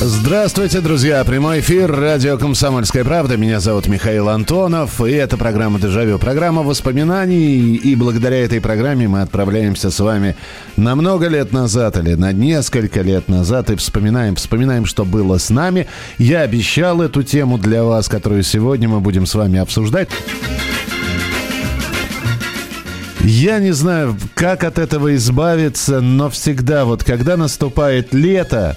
Здравствуйте, друзья! Прямой эфир радио «Комсомольская правда». Меня зовут Михаил Антонов, и это программа «Дежавю». Программа воспоминаний, и благодаря этой программе мы отправляемся с вами на много лет назад или на несколько лет назад и вспоминаем, вспоминаем, что было с нами. Я обещал эту тему для вас, которую сегодня мы будем с вами обсуждать. Я не знаю, как от этого избавиться, но всегда вот когда наступает лето,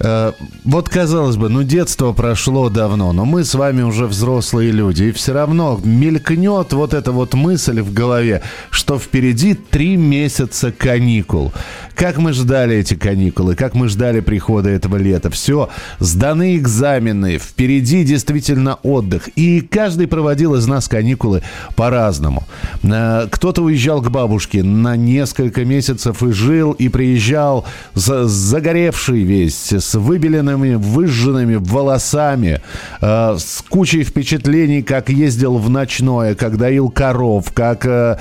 Э, Вот казалось бы, ну детство прошло давно, но мы с вами уже взрослые люди, и все равно мелькнет вот эта вот мысль в голове, что впереди три месяца каникул. Как мы ждали эти каникулы, как мы ждали прихода этого лета. Все, сданы экзамены, впереди действительно отдых. И каждый проводил из нас каникулы по-разному. Э, Кто-то уезжал к бабушке на несколько месяцев и жил, и приезжал за- загоревший весь, с выбеленными, выжженными волосами, э, с кучей впечатлений, как ездил в ночное, как доил коров, как э,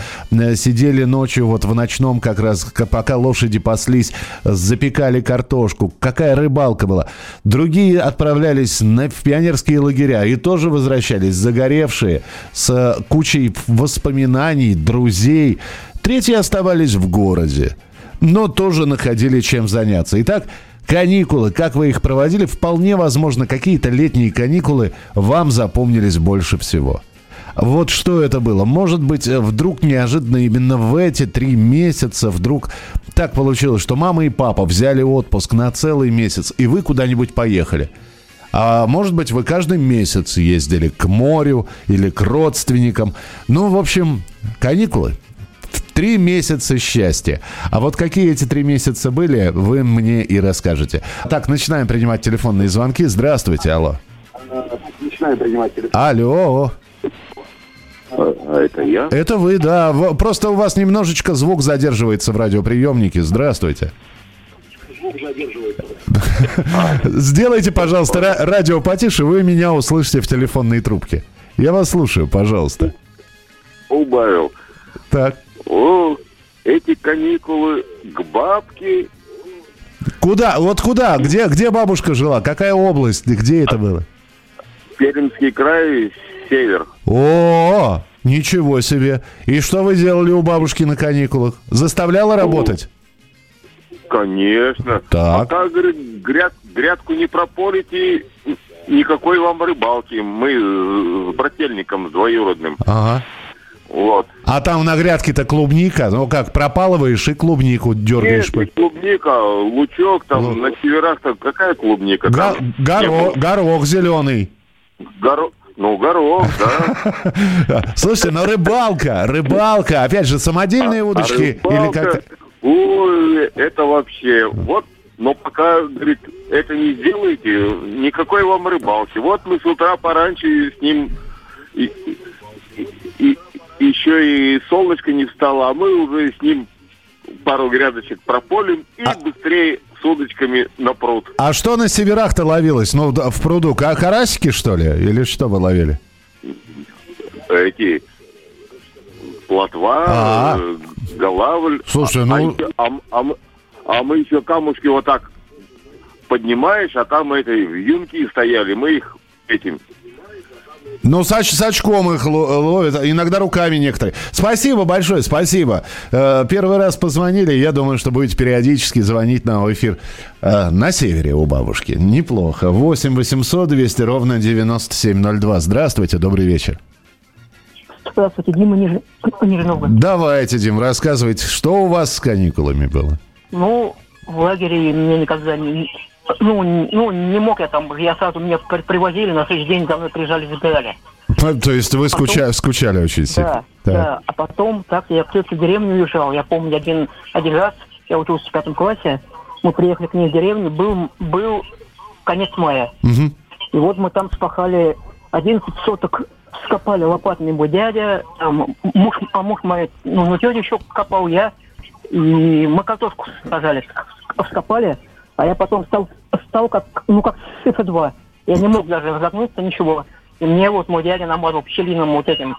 сидели ночью вот в ночном как раз, пока лошади паслись, запекали картошку. Какая рыбалка была. Другие отправлялись на, в пионерские лагеря и тоже возвращались загоревшие, с э, кучей воспоминаний, друзей. Третьи оставались в городе но тоже находили чем заняться. Итак, каникулы, как вы их проводили, вполне возможно, какие-то летние каникулы вам запомнились больше всего. Вот что это было. Может быть, э, вдруг неожиданно именно в эти три месяца вдруг так получилось, что мама и папа взяли отпуск на целый месяц, и вы куда-нибудь поехали. А может быть, вы каждый месяц ездили к морю или к родственникам. Ну, в общем, каникулы. Три месяца счастья. А вот какие эти три месяца были, вы мне и расскажете. Так, начинаем принимать телефонные звонки. Здравствуйте, алло. Начинаю принимать телефон. Алло. А это я? Это вы, да. Просто у вас немножечко звук задерживается в радиоприемнике. Здравствуйте. Сделайте, пожалуйста, ра- радио потише, вы меня услышите в телефонной трубке. Я вас слушаю, пожалуйста. Убавил. Так. О, эти каникулы к бабке. Куда? Вот куда? Где, где бабушка жила? Какая область? Где это было? Пермский край, север. О, ничего себе. И что вы делали у бабушки на каникулах? Заставляла работать? Конечно. Так. Пока, говорит, гряд, грядку не прополите, никакой вам рыбалки. Мы с брательником, с двоюродным. Ага. Вот. А там на грядке-то клубника, ну как, пропалываешь и клубнику дергаешь. Не клубника, лучок, там Лу- на северах-то какая клубника? Га- Там горо- горох зеленый. было. Горо- Ну, горох, да. Слушайте, ну рыбалка, рыбалка, опять же, самодельные удочки А или рыбалка, как? Ой, это вообще. Вот, но пока, говорит, это не сделаете, никакой вам рыбалки. Вот мы с утра пораньше с ним и, и- и- еще и солнышко не встало, а мы уже с ним пару грядочек прополим и быстрее с удочками на пруд. А что на северах-то ловилось? Ну, в пруду. Ка- Карасики, что ли? Или что вы ловили? Эти плотва, А. э, голавль. Слушай, А- ну- а еще- А, а а мы еще камушки вот так поднимаешь, а там это юнки стояли, мы их этим... Ну, с, оч- с очком их ло- ловят, а иногда руками некоторые. Спасибо большое, спасибо. Э, Первый раз позвонили, я думаю, что будете периодически звонить на эфир э, на севере у бабушки. Неплохо. 8 800 200 ровно 9702. Здравствуйте, добрый вечер. Здравствуйте, Дима Ниж... Новгород. Давайте, Дим, рассказывайте, что у вас с каникулами было? Ну, в лагере мне никогда не... Ну, ну, не мог я там, я сразу меня при- привозили, на следующий день за мной приезжали, забирали. Ну, То есть вы скуча- скучали очень сильно? Да, Так. да. А потом, так, я в тетю деревню уезжал. Я помню один, один раз, я учился в пятом классе, мы приехали к ней в деревню, был, был конец мая. Мгм. И вот мы там спахали 11 соток скопали лопатами мой дядя, там, муж, а муж мой, ну, ну, тетя еще копал я, и мы картошку сажали, скопали, а я потом стал, стал как, ну, как цифра 2. Я не мог даже разогнуться, ничего. И мне вот мой дядя намазал пчелиным вот этим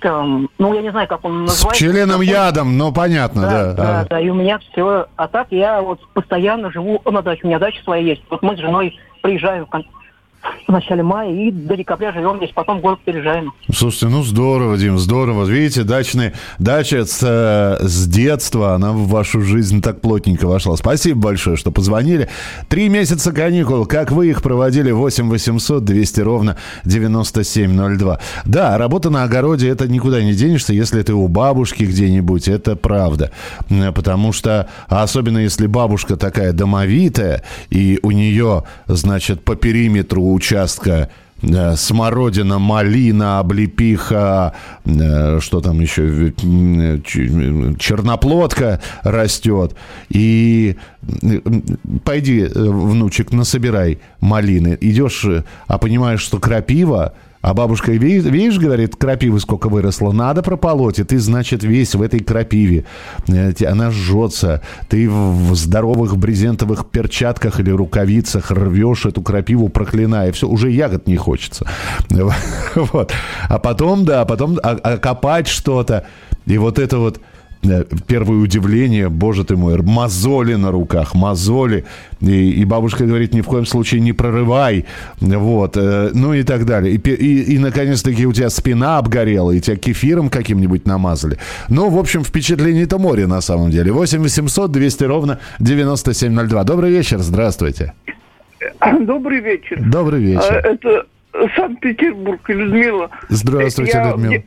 там, ну, я не знаю, как он называется. С пчелиным ядом, ну, понятно, да. Да, да, а. да, и у меня все. А так я вот постоянно живу на даче, у меня дача своя есть. Вот мы с женой приезжаем в, начале мая и до декабря живем здесь, потом город переезжаем. Слушайте, ну здорово, Дим, здорово. Видите, дачный, дача с, э, с детства, она в вашу жизнь так плотненько вошла. Спасибо большое, что позвонили. Три месяца каникул, как вы их проводили? 8 800 200 ровно 9702. Да, работа на огороде, это никуда не денешься, если ты у бабушки где-нибудь, это правда. Потому что, особенно если бабушка такая домовитая, и у нее, значит, по периметру участка э, смородина, малина, облепиха, э, что там еще, черноплодка растет. И пойди, э, внучек, насобирай малины. Идешь, а понимаешь, что крапива – а бабушка, видишь, говорит, крапивы сколько выросло, надо прополоть, и ты, значит, весь в этой крапиве. Она жжется, ты в здоровых брезентовых перчатках или рукавицах рвешь эту крапиву, проклиная, все, уже ягод не хочется. Вот. А потом, да, потом окопать а, что-то, и вот это вот Э, первое удивление, боже ты мой, мозоли на руках, мозоли. И, и бабушка говорит, ни в коем случае не прорывай. Вот, э, ну и так далее. И, и, и наконец-таки у тебя спина обгорела, и тебя кефиром каким-нибудь намазали. Ну, в общем, впечатление-то море на самом деле. 8 800 200 ровно 9702. Добрый вечер, здравствуйте. Добрый вечер. Добрый вечер. А, это Санкт-Петербург, Людмила. Здравствуйте, Я Людмила. Э,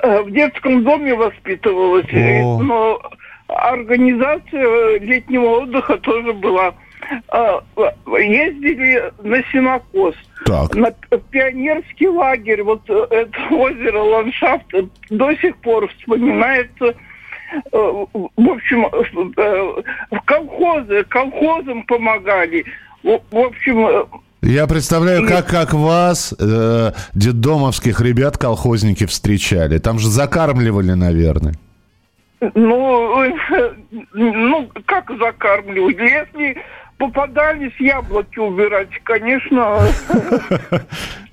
в детском доме воспитывалась, О. но организация летнего отдыха тоже была. Э, ездили на Синокос, так. на пионерский лагерь, вот это озеро, ландшафт до сих пор вспоминается. Э, в общем, в колхозы, колхозам помогали. В общем, я представляю, как, как вас, э, детдомовских ребят, колхозники встречали. Там же закармливали, наверное. Ну, ну, как закармливали? Если попадались яблоки убирать, конечно,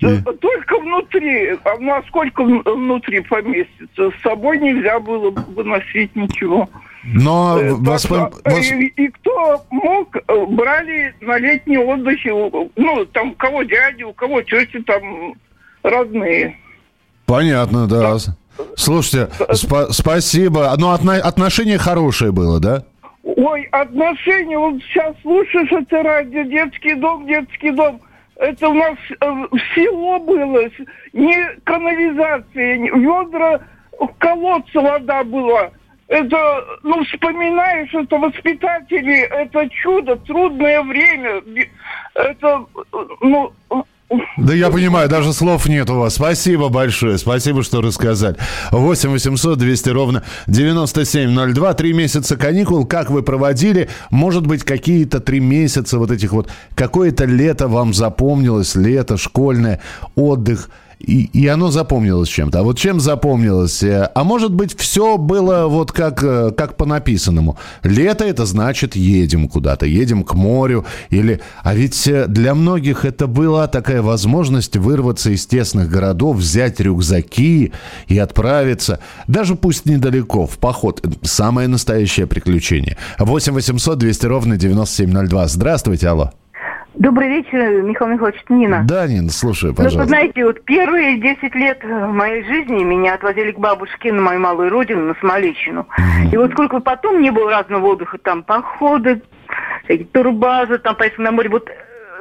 только внутри. А насколько внутри поместится? С собой нельзя было выносить ничего. Но э, воспом... и, и кто мог, э, брали на летние отдыхи, ну, там, у кого дяди, у кого тети, там, родные. Понятно, да. да. Слушайте, спа- спасибо. Но ну, отно- отношение хорошее было, да? Ой, отношения, вот сейчас слушаешь это радио, детский дом, детский дом. Это у нас э, село было, не канализация, ведра, в колодце вода была это, ну, вспоминаешь, это воспитатели, это чудо, трудное время. Это, ну... Да я понимаю, даже слов нет у вас. Спасибо большое, спасибо, что рассказали. 8 800 200 ровно 9702. Три месяца каникул. Как вы проводили? Может быть, какие-то три месяца вот этих вот... Какое-то лето вам запомнилось, лето школьное, отдых – и, и оно запомнилось чем-то. А вот чем запомнилось? Э, а может быть, все было вот как, э, как по написанному. Лето это значит едем куда-то, едем к морю. Или... А ведь э, для многих это была такая возможность вырваться из тесных городов, взять рюкзаки и отправиться, даже пусть недалеко, в поход. Самое настоящее приключение. 8 800 200 ровно 9702. Здравствуйте, алло. Добрый вечер, Михаил Михайлович, Нина. Да, Нина, слушаю, пожалуйста. Ну, вы знаете, вот первые 10 лет моей жизни меня отвозили к бабушке на мою малую родину, на Смолечину. Угу. И вот сколько потом не было разного отдыха, там походы, турбазы, там поездки на море, вот,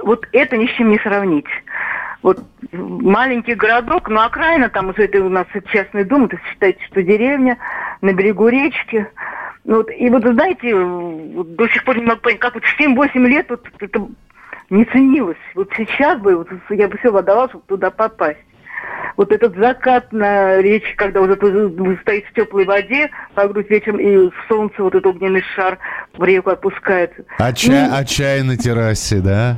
вот это ни с чем не сравнить. Вот маленький городок, но окраина, там уже это у нас частный дом, это считайте, что деревня на берегу речки. Ну, вот, и вот, знаете, до сих пор не могу понять, как вот в 7-8 лет вот это не ценилось. Вот сейчас бы, вот, я бы все отдала, чтобы туда попасть. Вот этот закат на речи, когда уже вы стоите в теплой воде, по грудь вечером, и солнце вот этот огненный шар в реку опускается. А чай, ну, а чай на террасе, да?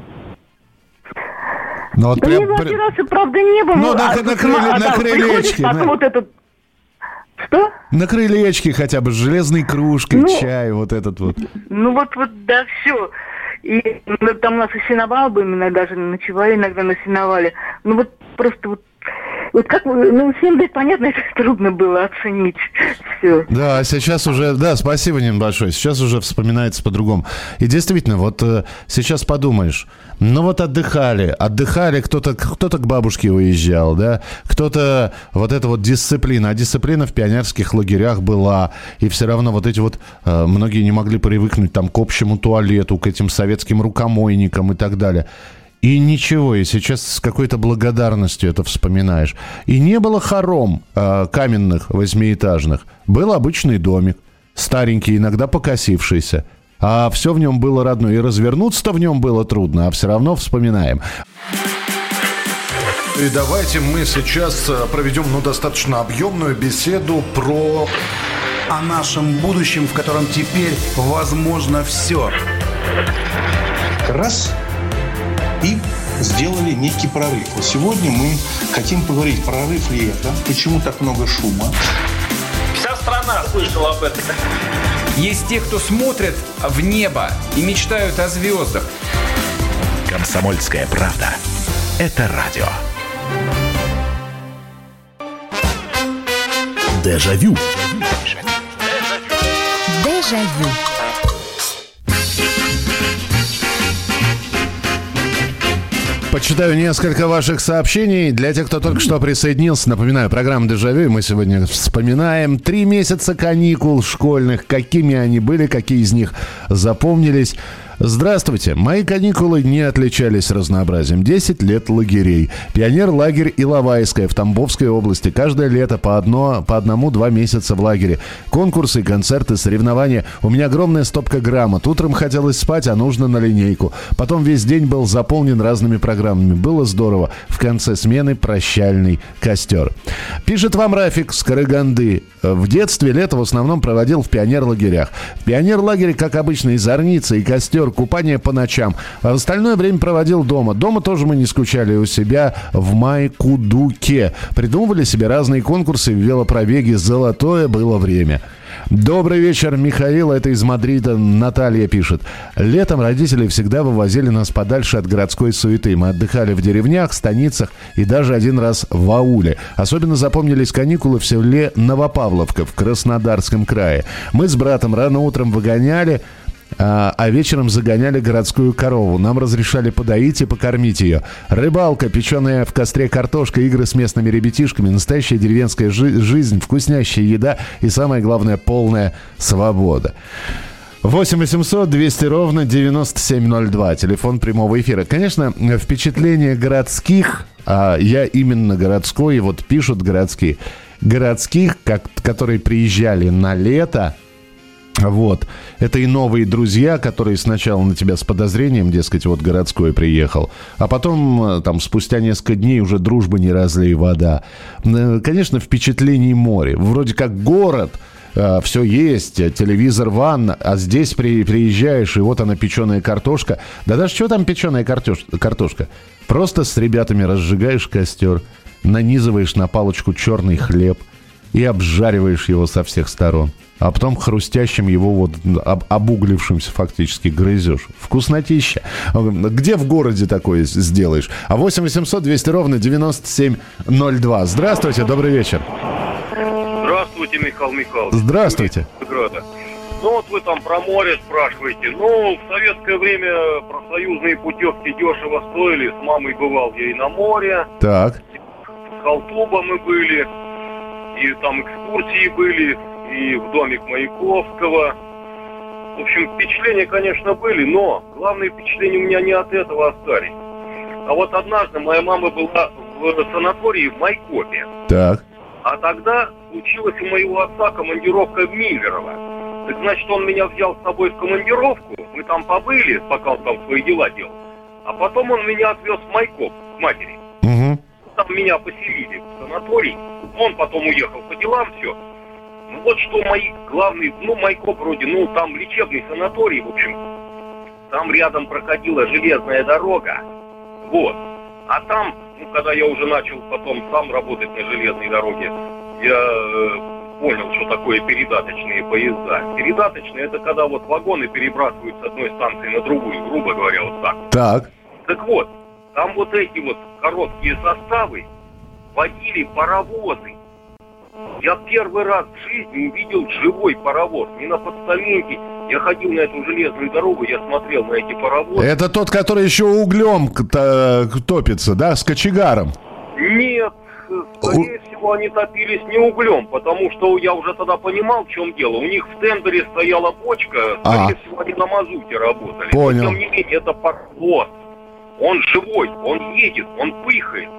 Ну, вот Да прям- не, прям- террасы, правда, не было. Ну, на- А на крыле- сама- на да, крылечке, на- вот этот... Что? На крылечке хотя бы с железной кружкой, Ну. чай, вот этот вот. Ну вот, вот, да, все. И ну, там у нас и сеновал иногда даже ночевали, иногда на сеновале. Ну вот просто вот, вот как, ну, 7 лет, понятно, это трудно было оценить все. Да, а сейчас уже, да, спасибо, Нин. Сейчас уже вспоминается по-другому. И действительно, вот э, сейчас подумаешь, ну вот отдыхали, отдыхали, кто-то кто к бабушке уезжал, да, кто-то вот эта вот дисциплина, а дисциплина в пионерских лагерях была, и все равно вот эти вот, э, многие не могли привыкнуть там к общему туалету, к этим советским рукомойникам и так далее. И ничего, и сейчас с какой-то благодарностью это вспоминаешь. И не было хором э, каменных восьмиэтажных. Был обычный домик, старенький, иногда покосившийся. А все в нем было родное. И развернуться-то в нем было трудно, а все равно вспоминаем. И давайте мы сейчас э, проведем ну, достаточно объемную беседу про... о нашем будущем, в котором теперь возможно все. раз и сделали некий прорыв. Вот сегодня мы хотим поговорить, прорыв ли это, почему так много шума. Вся страна слышала об этом. Есть те, кто смотрят в небо и мечтают о звездах. Комсомольская правда. Это радио. Дежавю. Дежавю. Почитаю несколько ваших сообщений. Для тех, кто только что присоединился, напоминаю, программа «Дежавю». Мы сегодня вспоминаем три месяца каникул школьных. Какими они были, какие из них запомнились. Здравствуйте. Мои каникулы не отличались разнообразием. 10 лет лагерей. Пионер-лагерь Иловайская в Тамбовской области. Каждое лето по, одно, по одному-два месяца в лагере. Конкурсы, концерты, соревнования. У меня огромная стопка грамот. Утром хотелось спать, а нужно на линейку. Потом весь день был заполнен разными программами. Было здорово. В конце смены прощальный костер. Пишет вам Рафик с Караганды. В детстве лето в основном проводил в пионер-лагерях. В пионер-лагере, как обычно, и зорница, и костер, купание по ночам. А остальное время проводил дома. Дома тоже мы не скучали у себя в Майкудуке. Придумывали себе разные конкурсы в велопробеге. Золотое было время. Добрый вечер, Михаил. Это из Мадрида Наталья пишет. Летом родители всегда вывозили нас подальше от городской суеты. Мы отдыхали в деревнях, станицах и даже один раз в ауле. Особенно запомнились каникулы в селе Новопавловка в Краснодарском крае. Мы с братом рано утром выгоняли а, а вечером загоняли городскую корову. Нам разрешали подоить и покормить ее. Рыбалка, печеная в костре картошка, игры с местными ребятишками, настоящая деревенская жи- жизнь, вкуснящая еда и, самое главное, полная свобода. 8 800 200 ровно 9702. Телефон прямого эфира. Конечно, впечатления городских, а я именно городской, и вот пишут городские, городских, как, которые приезжали на лето, вот. Это и новые друзья, которые сначала на тебя с подозрением, дескать, вот городской приехал, а потом, э, там, спустя несколько дней уже дружба не разлей вода. Э, Конечно, впечатлений море. Вроде как город, все есть, э, телевизор, ванна, а здесь при, приезжаешь, и вот она печеная картошка. Да даже что там печеная картош, картошка? Просто с ребятами разжигаешь костер, нанизываешь на палочку черный хлеб и обжариваешь его со всех сторон. А потом хрустящим его вот об- обуглившимся фактически грызешь. Вкуснотища. Где в городе такое сделаешь? А 8 800 200 ровно 9702. Здравствуйте, добрый вечер. Здравствуйте, Михаил Михайлович. Здравствуйте. Ну вот вы там про море спрашиваете. Ну, в советское время профсоюзные путевки дешево стоили. С мамой бывал я и на море, Так. с Халтуба мы были, и там экскурсии были, и в домик Маяковского. В общем, впечатления, конечно, были, но главное впечатление у меня не от этого остались. А вот однажды моя мама была в санатории в Майкопе. Так. А тогда случилась у моего отца командировка в Миллерово. Так значит, он меня взял с собой в командировку. Мы там побыли, пока он там свои дела делал. А потом он меня отвез в Майкоп к матери. Там меня поселили в санаторий. Он потом уехал по делам, все. Ну вот что мои главные, ну Майкоп вроде, ну там лечебный санаторий, в общем. Там рядом проходила железная дорога. Вот. А там, ну, когда я уже начал потом сам работать на железной дороге, я э, понял, что такое передаточные поезда. Передаточные это когда вот вагоны перебрасывают с одной станции на другую, грубо говоря, вот так. Так. Так вот, там вот эти вот короткие составы водили паровозы. Я первый раз в жизни увидел живой паровоз. Не на подстаменте. Я ходил на эту железную дорогу, я смотрел на эти паровозы. Это тот, который еще углем топится, да, с кочегаром? Нет, скорее всего, они топились не углем, потому что я уже тогда понимал, в чем дело. У них в тендере стояла бочка, скорее А. всего, они на мазуте работали. Понял. Но, тем не менее, это паровоз. Он живой, он едет, он пыхает.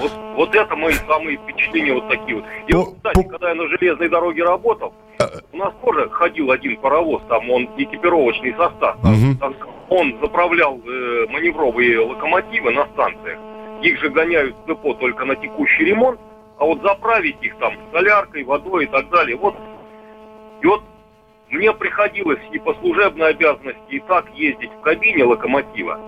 Вот, вот это мои самые впечатления вот такие вот. И вот, кстати, когда я на железной дороге работал, А. у нас тоже ходил один паровоз, там он экипировочный состав. Там Он заправлял э, маневровые локомотивы на станциях. Их же гоняют в депо только на текущий ремонт, а вот заправить их там соляркой, водой и так далее. Вот. И вот мне приходилось и по служебной обязанности, и так ездить в кабине локомотива,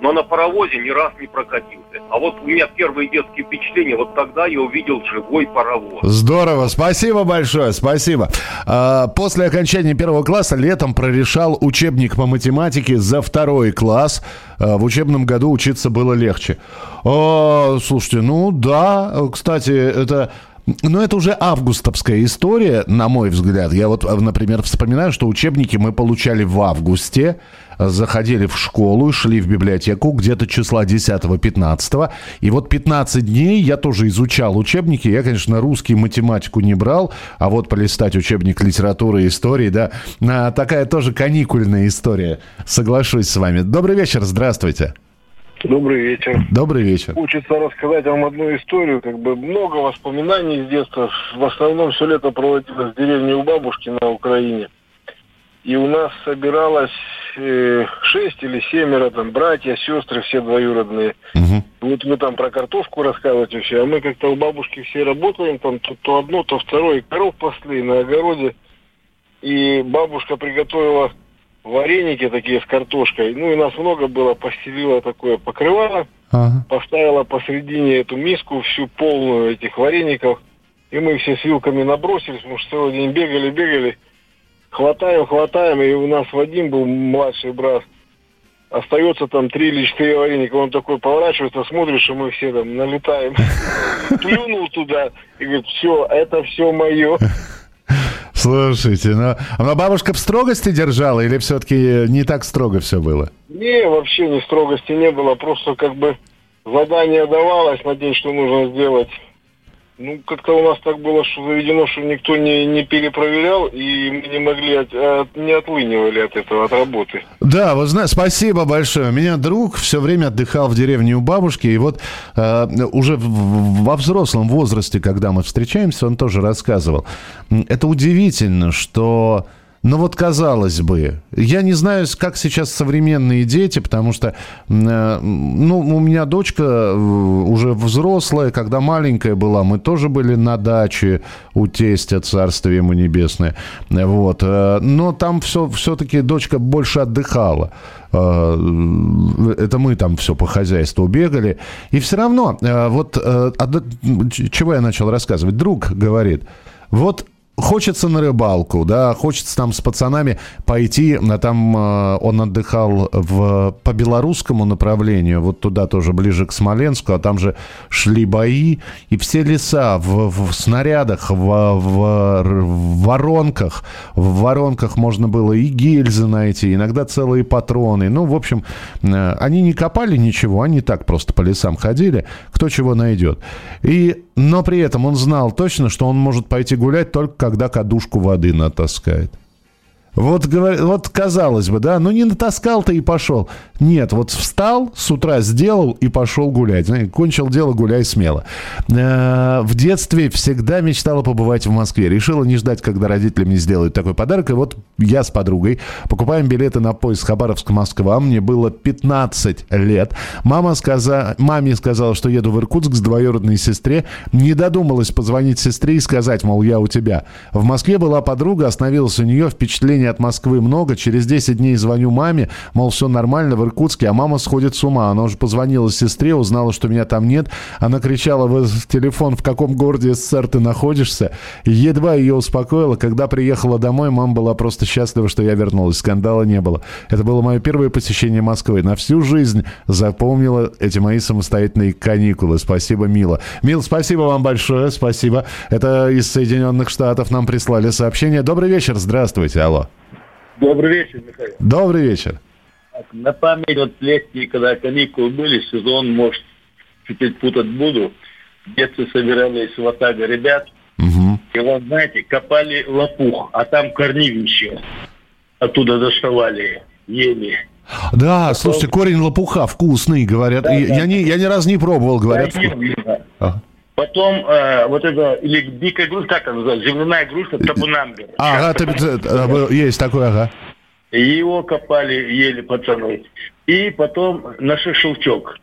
но на паровозе ни раз не прокатился. А вот у меня первые детские впечатления, вот тогда я увидел живой паровоз. Здорово, спасибо большое, спасибо. А, После окончания первого класса летом прорешал учебник по математике за второй класс. А, В учебном году учиться было легче. А, Слушайте, ну да, кстати, это... Но это уже августовская история, на мой взгляд. Я вот, например, вспоминаю, что учебники мы получали в августе, заходили в школу, шли в библиотеку где-то числа 10-15. И вот 15 дней я тоже изучал учебники. Я, конечно, русский математику не брал, а вот полистать учебник литературы и истории, да, а, такая тоже каникульная история. Соглашусь с вами. Добрый вечер, здравствуйте. Добрый вечер. Добрый вечер. Хочется рассказать вам одну историю. Как бы много воспоминаний с детства. В основном все лето проводилось в деревне у бабушки на Украине. И у нас собиралось э, шесть или семеро там братья, сестры, все двоюродные. Вот вы там про картошку рассказываете все, а мы как-то у бабушки все работаем, там то, то одно, то второе, коров пасли на огороде. И бабушка приготовила вареники такие с картошкой. Ну и нас много было, постелила такое покрывало, поставила посредине эту миску всю полную этих вареников. И мы все с вилками набросились, потому что целый день бегали, бегали. Хватаем, хватаем, и у нас Вадим был младший брат. Остается там три или четыре вареника, он такой поворачивается, смотришь, и мы все там налетаем. Плюнул туда и говорит, все, это все мое. Слушайте, ну, а бабушка в строгости держала или все-таки не так строго все было? Не, вообще ни строгости не было, просто как бы задание давалось на день, что нужно сделать. Ну, как-то у нас так было, что заведено, что никто не, не перепроверял, и мы не могли, от- от- не отлынивали от этого, от работы. Да, вот знаешь, спасибо большое. У меня друг все время отдыхал в деревне у бабушки, и вот э, уже в- во взрослом возрасте, когда мы встречаемся, он тоже рассказывал. Это удивительно, что... Ну вот казалось бы, я не знаю, как сейчас современные дети, потому что, э, ну, у меня дочка э, уже взрослая, когда маленькая была, мы тоже были на даче у тестя, царствие ему небесное, вот. э, Но там все, все-таки дочка больше отдыхала. Это мы там все по хозяйству бегали. И все равно, вот ч- чего я начал рассказывать? Друг говорит, вот Хочется на рыбалку, да, хочется там с пацанами пойти, а там э, он отдыхал в, по белорусскому направлению, вот туда тоже ближе к Смоленску, а там же шли бои, и все леса в, в снарядах, в, в, в воронках, в воронках можно было и гильзы найти, иногда целые патроны, ну, в общем, э, они не копали ничего, они так просто по лесам ходили, кто чего найдет. И, но при этом он знал точно, что он может пойти гулять только когда кадушку воды натаскает. Вот, вот казалось бы, да, ну не натаскал ты и пошел. Нет, вот встал, с утра сделал и пошел гулять. Кончил дело, гуляй смело. Э, В детстве всегда мечтала побывать в Москве. Решила не ждать, когда родители мне сделают такой подарок. И вот я с подругой покупаем билеты на поезд Хабаровск-Москва. Мне было 15 лет. Мама сказа... Маме сказала, что еду в Иркутск с двоюродной сестре. Не додумалась позвонить сестре и сказать, мол, я у тебя. В Москве была подруга, остановилась у нее. Впечатление уведомлений от Москвы много. Через 10 дней звоню маме, мол, все нормально в Иркутске, а мама сходит с ума. Она уже позвонила сестре, узнала, что меня там нет. Она кричала в телефон, в каком городе СССР ты находишься. Едва ее успокоила. Когда приехала домой, мама была просто счастлива, что я вернулась. Скандала не было. Это было мое первое посещение Москвы. На всю жизнь запомнила эти мои самостоятельные каникулы. Спасибо, Мила. Мил, спасибо вам большое. Спасибо. Это из Соединенных Штатов нам прислали сообщение. Добрый вечер. Здравствуйте. Алло. Добрый вечер, Михаил. Добрый вечер. На память вот летние, когда каникулы были, сезон, может, чуть-чуть путать буду. В детстве собирались в Атага ребят. И вот, знаете, копали лопух, а там корневище. Оттуда доставали, ели. Да, слушайте, корень лопуха вкусный, говорят. Да, И да. я, не, я ни разу не пробовал, говорят. Да. Ага. Потом э, вот это, или дикая груша, как она называется, земляная груша, табунамбер. Ага, ты- ты- э, есть такой, ага. Его копали, ели пацаны. И потом на шашлычок.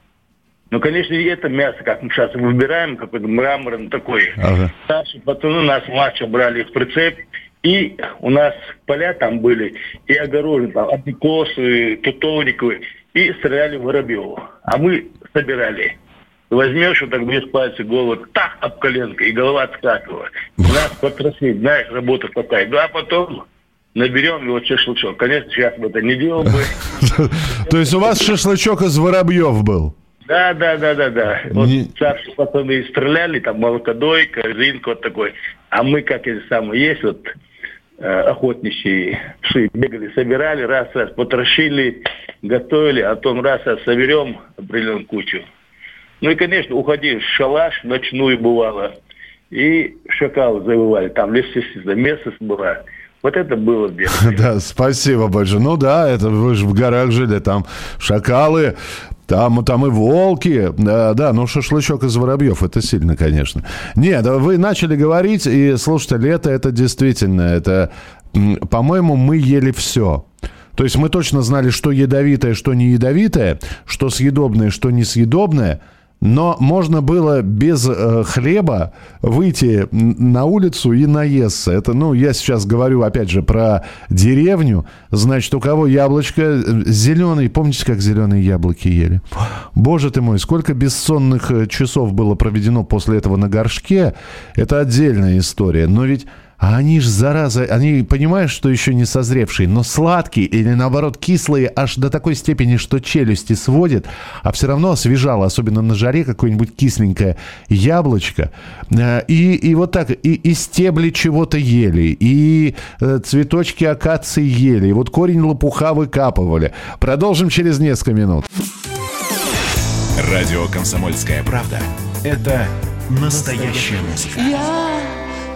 Ну, конечно, и это мясо, как мы сейчас выбираем, какой-то мраморный такой. Ага. Наши пацаны нас младше брали в прицеп. И у нас поля там были, и огорожены, там, абрикосы, тутовниковые, и стреляли воробьев. А мы собирали. Возьмешь вот так без пальца голову, так об коленко, и голова отскакивала. Нас потрясить, знаешь, работа такая. Ну, а потом наберем его шашлычок. Конечно, сейчас бы это не делал бы. То есть у вас шашлычок из воробьев был? Да, да, да, да, да. Вот Не- старшие пацаны стреляли, там молокодойка, рынка вот такой. А мы, как эти самые, есть вот э, охотничьи псы, бегали, собирали, раз, раз, потрошили, готовили, а потом раз, раз соберем определенную кучу. Ну и, конечно, уходи в шалаш, ночную бывало, и шакалы завывали, там лесистая местность была. Вот это было в детстве. Да, спасибо большое. Ну да, это вы же в горах жили, там шакалы, там, там и волки. Да, да, ну шашлычок из воробьев, это сильно, конечно. Нет, вы начали говорить, и слушайте, лето это действительно, это, по-моему, мы ели все. То есть мы точно знали, что ядовитое, что не ядовитое, что съедобное, что несъедобное. Но можно было без э, хлеба выйти на улицу и наесться. Это, ну, я сейчас говорю, опять же, про деревню. Значит, у кого яблочко зеленый, помните, как зеленые яблоки ели? Боже ты мой, сколько бессонных э, часов было проведено после этого на горшке. Это отдельная история. Но ведь а они ж, зараза, они понимают, что еще не созревшие, но сладкие или, наоборот, кислые аж до такой степени, что челюсти сводит, а все равно освежало, особенно на жаре, какое-нибудь кисленькое яблочко. Э, И, и вот так, и, и стебли чего-то ели, и э, цветочки акации ели, и вот корень лопуха выкапывали. Продолжим через несколько минут. Радио «Комсомольская правда» — это настоящая музыка. Я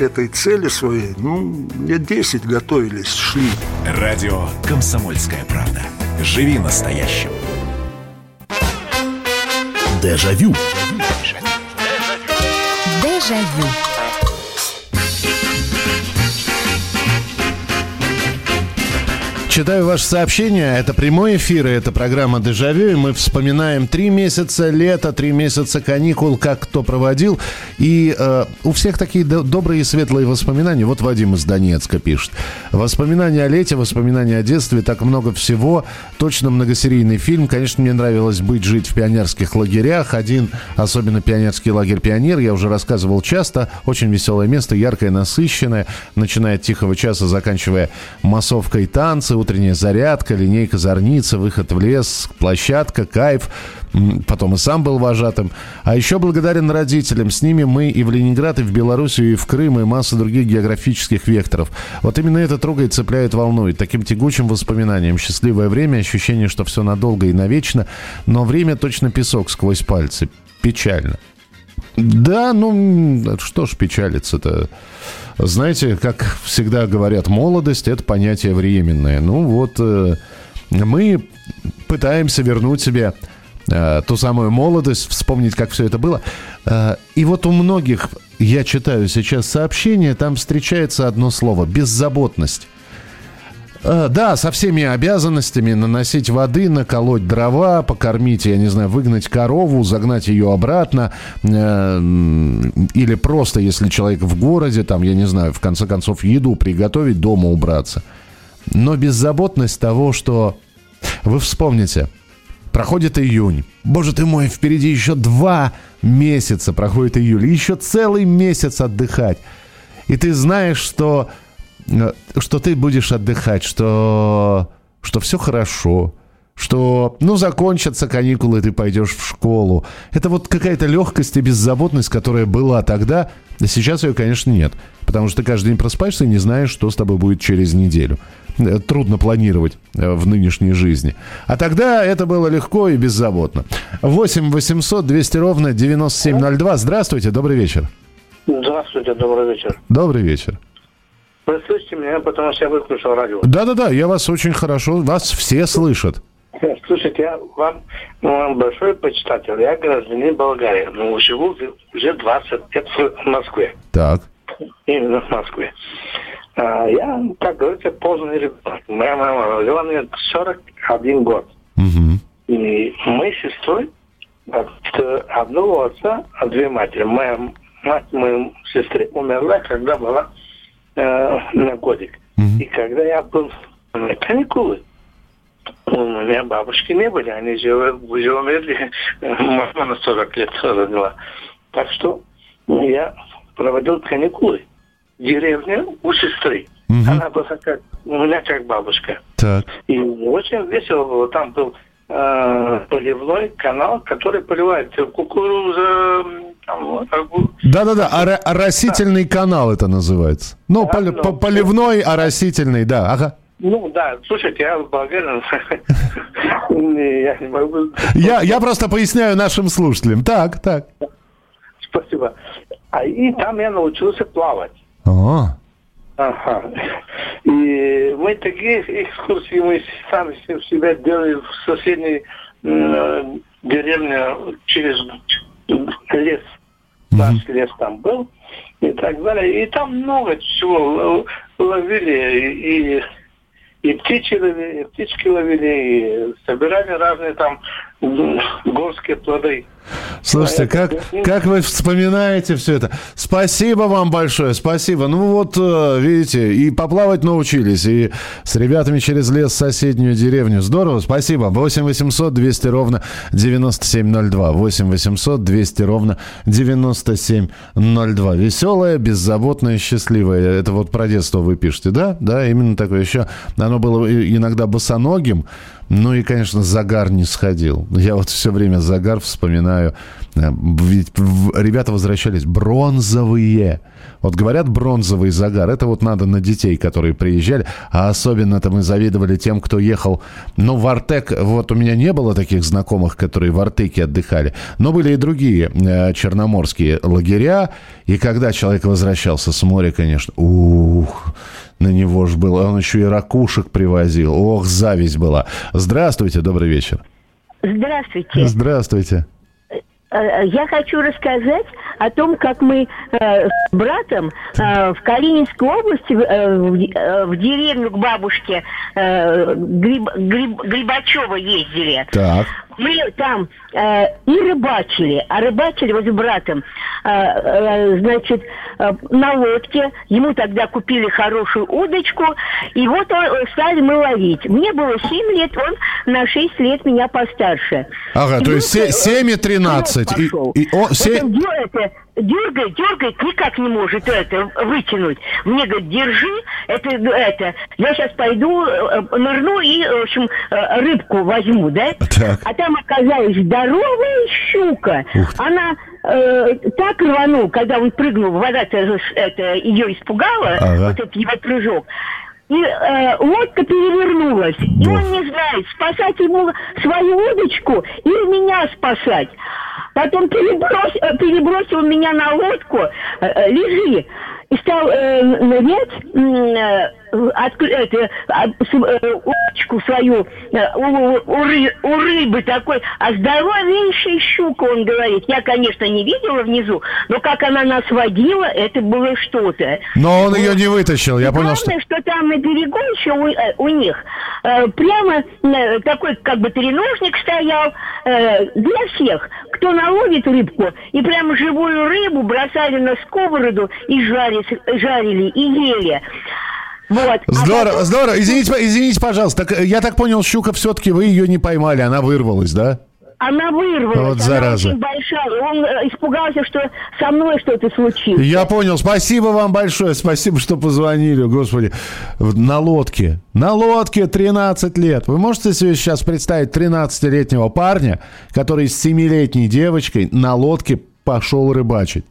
к этой цели своей, ну, лет 10 готовились, шли. Радио «Комсомольская правда». Живи настоящим. Дежавю. Дежавю. Читаю ваше сообщение. Это прямой эфир, и это программа «Дежавю». И мы вспоминаем три месяца лета, три месяца каникул, как кто проводил. И э, у всех такие до- добрые и светлые воспоминания. Вот Вадим из Донецка пишет. Воспоминания о лете, воспоминания о детстве, так много всего. Точно многосерийный фильм. Конечно, мне нравилось быть, жить в пионерских лагерях. Один, особенно пионерский лагерь «Пионер», я уже рассказывал часто. Очень веселое место, яркое, насыщенное. Начиная от тихого часа, заканчивая массовкой танцы, утренняя зарядка, линейка зорница, выход в лес, площадка, кайф. Потом и сам был вожатым. А еще благодарен родителям. С ними мы и в Ленинград, и в Белоруссию, и в Крым, и масса других географических векторов. Вот именно это трогает, цепляет, волнует. Таким тягучим воспоминанием. Счастливое время, ощущение, что все надолго и навечно. Но время точно песок сквозь пальцы. Печально. Да, ну, что ж печалиться-то? Знаете, как всегда говорят, молодость – это понятие временное. Ну вот э, мы пытаемся вернуть себе э, ту самую молодость, вспомнить, как все это было. Э, и вот у многих, я читаю сейчас сообщения, там встречается одно слово – беззаботность. Э, Да, со всеми обязанностями наносить воды, наколоть дрова, покормить, я не знаю, выгнать корову, загнать ее обратно. э, Или просто, если человек в городе, там, я не знаю, в конце концов, еду приготовить, дома убраться. Но беззаботность того, что... Вы вспомните, проходит июнь. Боже ты мой, впереди еще два месяца проходит июль. Еще целый месяц отдыхать. И ты знаешь, что что ты будешь отдыхать, что, что все хорошо, что, ну, закончатся каникулы, ты пойдешь в школу. Это вот какая-то легкость и беззаботность, которая была тогда, а сейчас ее, конечно, нет. Потому что ты каждый день просыпаешься и не знаешь, что с тобой будет через неделю. Э, Трудно планировать э, в нынешней жизни. А тогда это было легко и беззаботно. 8 800 200 ровно 9702. Здравствуйте, добрый вечер. Здравствуйте, добрый вечер. Добрый вечер. Вы слышите меня, потому что я выключил радио. Да-да-да, я вас очень хорошо, вас все слышат. Слушайте, я вам, ну, вам большой почитатель. Я гражданин Болгарии, но живу уже 20 лет в Москве. Так. Именно в Москве. А, я, как говорится, поздний ребенок. Моя мама родила мне 41 год. И мы с сестрой от э, одного отца, от две матери. Моя мать моей сестры умерла, когда была э, на годик. И когда я был на каникулы, у меня бабушки не были, они же уже умерли. Мама на 40 лет родила. Так что я проводил каникулы. Деревня у сестры. Она была как, у меня как бабушка. Так. И очень весело было. Там был э, поливной канал, который поливает Да-да-да, ора- оросительный канал это называется. Ну, поли- по- поливной, оросительный, да, ага. Ну да, слушайте, я. Не, Я не могу. Я, я просто поясняю нашим слушателям. Так, так. Спасибо. А и там я научился плавать. О, Ага. И мы такие экскурсии мы сами себя делали в соседней деревне через лес. Наш лес там был и так далее. И там много чего ловили и и птички ловили, и птички ловили, и собирали разные там горские плоды. Слушайте, как, как вы вспоминаете все это? Спасибо вам большое, спасибо. Ну вот, э, видите, и поплавать научились, и с ребятами через лес в соседнюю деревню. Здорово, спасибо. 8 800 200 ровно 9702. 8 800 200 ровно 9702. Веселая, беззаботная, счастливая. Это вот про детство вы пишете, да? Да, именно такое. Еще оно было иногда босоногим, ну и, конечно, загар не сходил. Я вот все время загар вспоминаю. Э, Ведь ребята возвращались бронзовые. Вот говорят бронзовый загар. Это вот надо на детей, которые приезжали. А особенно-то мы завидовали тем, кто ехал. Ну, в Артек, вот у меня не было таких знакомых, которые в Артеке отдыхали. Но были и другие э, черноморские лагеря. И когда человек возвращался с моря, конечно, ух, на него ж было. Он еще и ракушек привозил. Ох, зависть была. Здравствуйте, добрый вечер. Здравствуйте. Здравствуйте. Э, Я хочу рассказать о том, как мы э, с братом э, в Калининской области э, в, э, в деревню к бабушке э, Гриб- Гриб- Грибачева ездили. Так. Мы там э, и рыбачили, а рыбачили вот с братом, э, э, значит, э, на лодке. Ему тогда купили хорошую удочку, и вот он, э, стали мы ловить. Мне было 7 лет, он на 6 лет меня постарше. Ага, И то есть э, 7 и 13. И, и он- Вот се- он это, дергает, дергает, никак не может это вытянуть. Мне говорит, держи, это, это. Я сейчас пойду, э, нырну и, в общем, э, рыбку возьму, да? Так. А там оказалась здоровая щука. Она э, так рванула, когда он прыгнул, вода-то это, ее испугала, Ага. вот этот его прыжок. И э, лодка перевернулась. И он не знает, спасать ему свою удочку или меня спасать. Потом переброс, э, перебросил меня на лодку, э, э, лежи, и стал э, нырять, э, откры- это, а, э, удочку свою э, у, у ры- у рыбы такой, а здоровейшая щука, он говорит. Я, конечно, не видела внизу, но как она нас водила, это было что-то. Но он ее не вытащил, я понял, что... Главное, что там на берегу еще у, у них прямо такой как бы треножник стоял для всех, кто наловит рыбку, и прямо живую рыбу бросали на сковороду и жарили, жарили и ели. Вот. А Здорово, потом- здорово. Извините, извините, пожалуйста. Так, э, я так понял, щука все-таки вы ее не поймали, она вырвалась, да? Она вырвалась, Вот она зараза. очень большая. Он э, испугался, что со мной что-то случилось. Я понял. Спасибо вам большое. Спасибо, что позвонили. Господи. На лодке. На лодке 13 лет. Вы можете себе сейчас представить 13-летнего парня, который с 7-летней девочкой на лодке пошел рыбачить?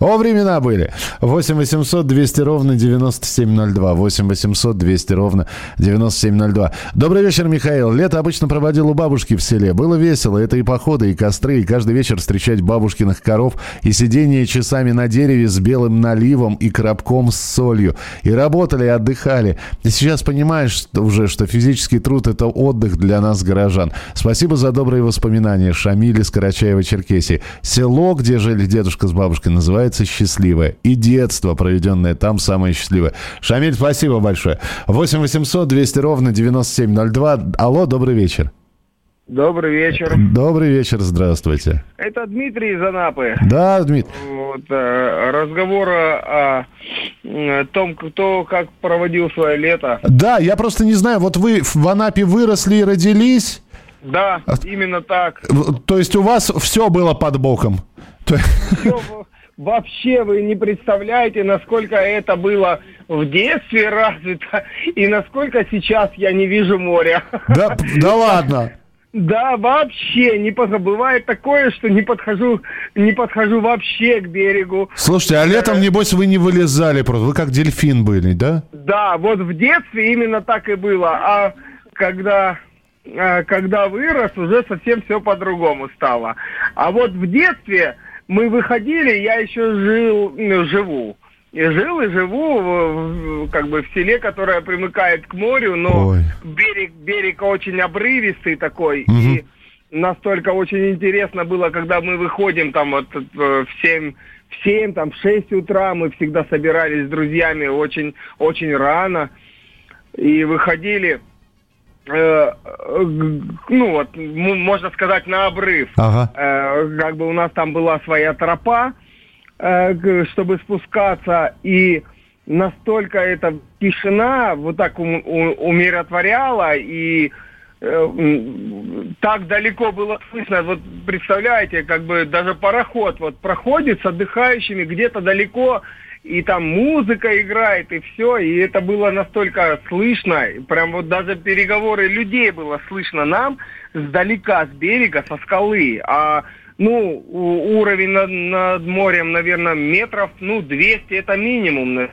О, времена были. 8 800 200 ровно 9702. 8 800 200 ровно 9702. Добрый вечер, Михаил. Лето обычно проводил у бабушки в селе. Было весело. Это и походы, и костры, и каждый вечер встречать бабушкиных коров, и сидение часами на дереве с белым наливом и коробком с солью. И работали, и отдыхали. И сейчас понимаешь что уже, что физический труд – это отдых для нас, горожан. Спасибо за добрые воспоминания. Шамиль из Карачаева-Черкесии. Село, где жили дедушка с бабушкой, называется «Счастливое». И детство, проведенное там, самое счастливое. Шамиль, спасибо большое. 8 800 200 ровно 9702. Алло, добрый вечер. Добрый вечер. Добрый вечер, здравствуйте. Это Дмитрий из Анапы. Да, Дмитрий. Вот, э, разговор о э, том, кто как проводил свое лето. Да, я просто не знаю, вот вы в Анапе выросли и родились, Да, именно так. то есть у вас все было под боком. Всё, вообще вы не представляете, насколько это было в детстве развито и насколько сейчас я не вижу моря. Да, да ладно. Да, вообще не под- бывает такое, что не подхожу, не подхожу вообще к берегу. Слушайте, а летом, небось, вы не вылезали просто. Вы как дельфин были, да? Да, вот в детстве именно так и было, а когда а, когда вырос, уже совсем все по-другому стало. А вот в детстве мы выходили, я еще жил, ну, живу. И жил и живу в- как бы в селе, которое примыкает к морю, но берег, берег очень обрывистый такой. И настолько очень интересно было, когда мы выходим там вот э, в 7, в 7, там в 6 утра, мы всегда собирались с друзьями очень, очень рано и выходили, э, э, ну вот, можно сказать, на обрыв. Ага. Э, как бы у нас там была своя тропа, э, чтобы спускаться, и настолько эта тишина вот так ум- у- умиротворяла, и э, так далеко было слышно, вот представляете, как бы даже пароход вот проходит с отдыхающими где-то далеко, и там музыка играет, и все, и это было настолько слышно, прям вот даже переговоры людей было слышно нам сдалека, с берега, со скалы, а ну, уровень над, над морем, наверное, метров, ну, 200 это минимум,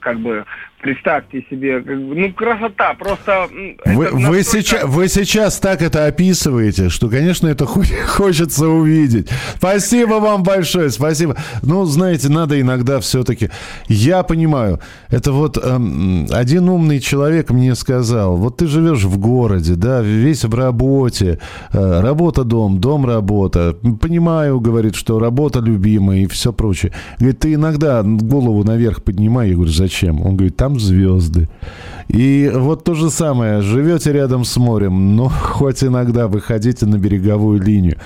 как бы, представьте себе, как бы, ну, красота, просто... Вы, это вы сейчас, вы сейчас так это описываете, что, конечно, это хо- хочется увидеть. Спасибо вам большое, спасибо. Ну, знаете, надо иногда все-таки... Я понимаю, это вот эм, один умный человек мне сказал, вот ты живешь в городе, да, весь в работе, э, работа-дом, дом-работа. Понимаю, говорит, что работа любимая и все прочее. Говорит, ты иногда голову наверх поднимай. Я говорю, зачем? Он говорит, там звезды. И вот то же самое. Живете рядом с морем, но хоть иногда выходите на береговую линию.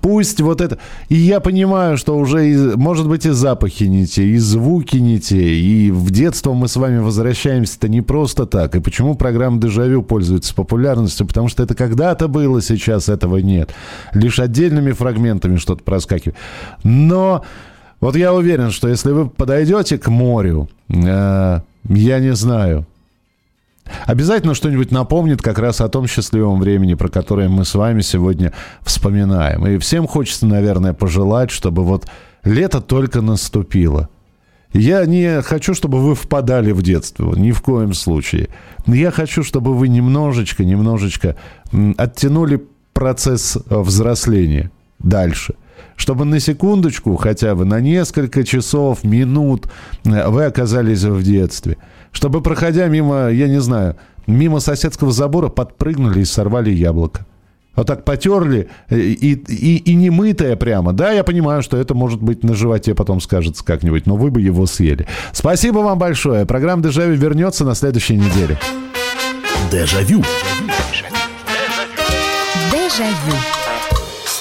Пусть вот это... И я понимаю, что уже, и, может быть, и запахи не те, и звуки не те, и в детство мы с вами возвращаемся-то не просто так. И почему программа «Дежавю» пользуется популярностью? Потому что это когда-то было, сейчас этого нет. Лишь отдельными фрагментами что-то проскакивает. Но вот я уверен, что если вы подойдете к морю, э, я не знаю, обязательно что-нибудь напомнит как раз о том счастливом времени, про которое мы с вами сегодня вспоминаем. И всем хочется, наверное, пожелать, чтобы вот лето только наступило. Я не хочу, чтобы вы впадали в детство, ни в коем случае. Я хочу, чтобы вы немножечко, немножечко оттянули процесс э, взросления дальше. Чтобы на секундочку хотя бы, на несколько часов, минут э, вы оказались в детстве. Чтобы, проходя мимо, я не знаю, мимо соседского забора, подпрыгнули и сорвали яблоко. Вот так потерли, э, и, и, и не мытое прямо. Да, я понимаю, что это может быть на животе потом скажется как-нибудь, но вы бы его съели. Спасибо вам большое. Программа «Дежавю» вернется на следующей неделе. Дежавю. Дежавю.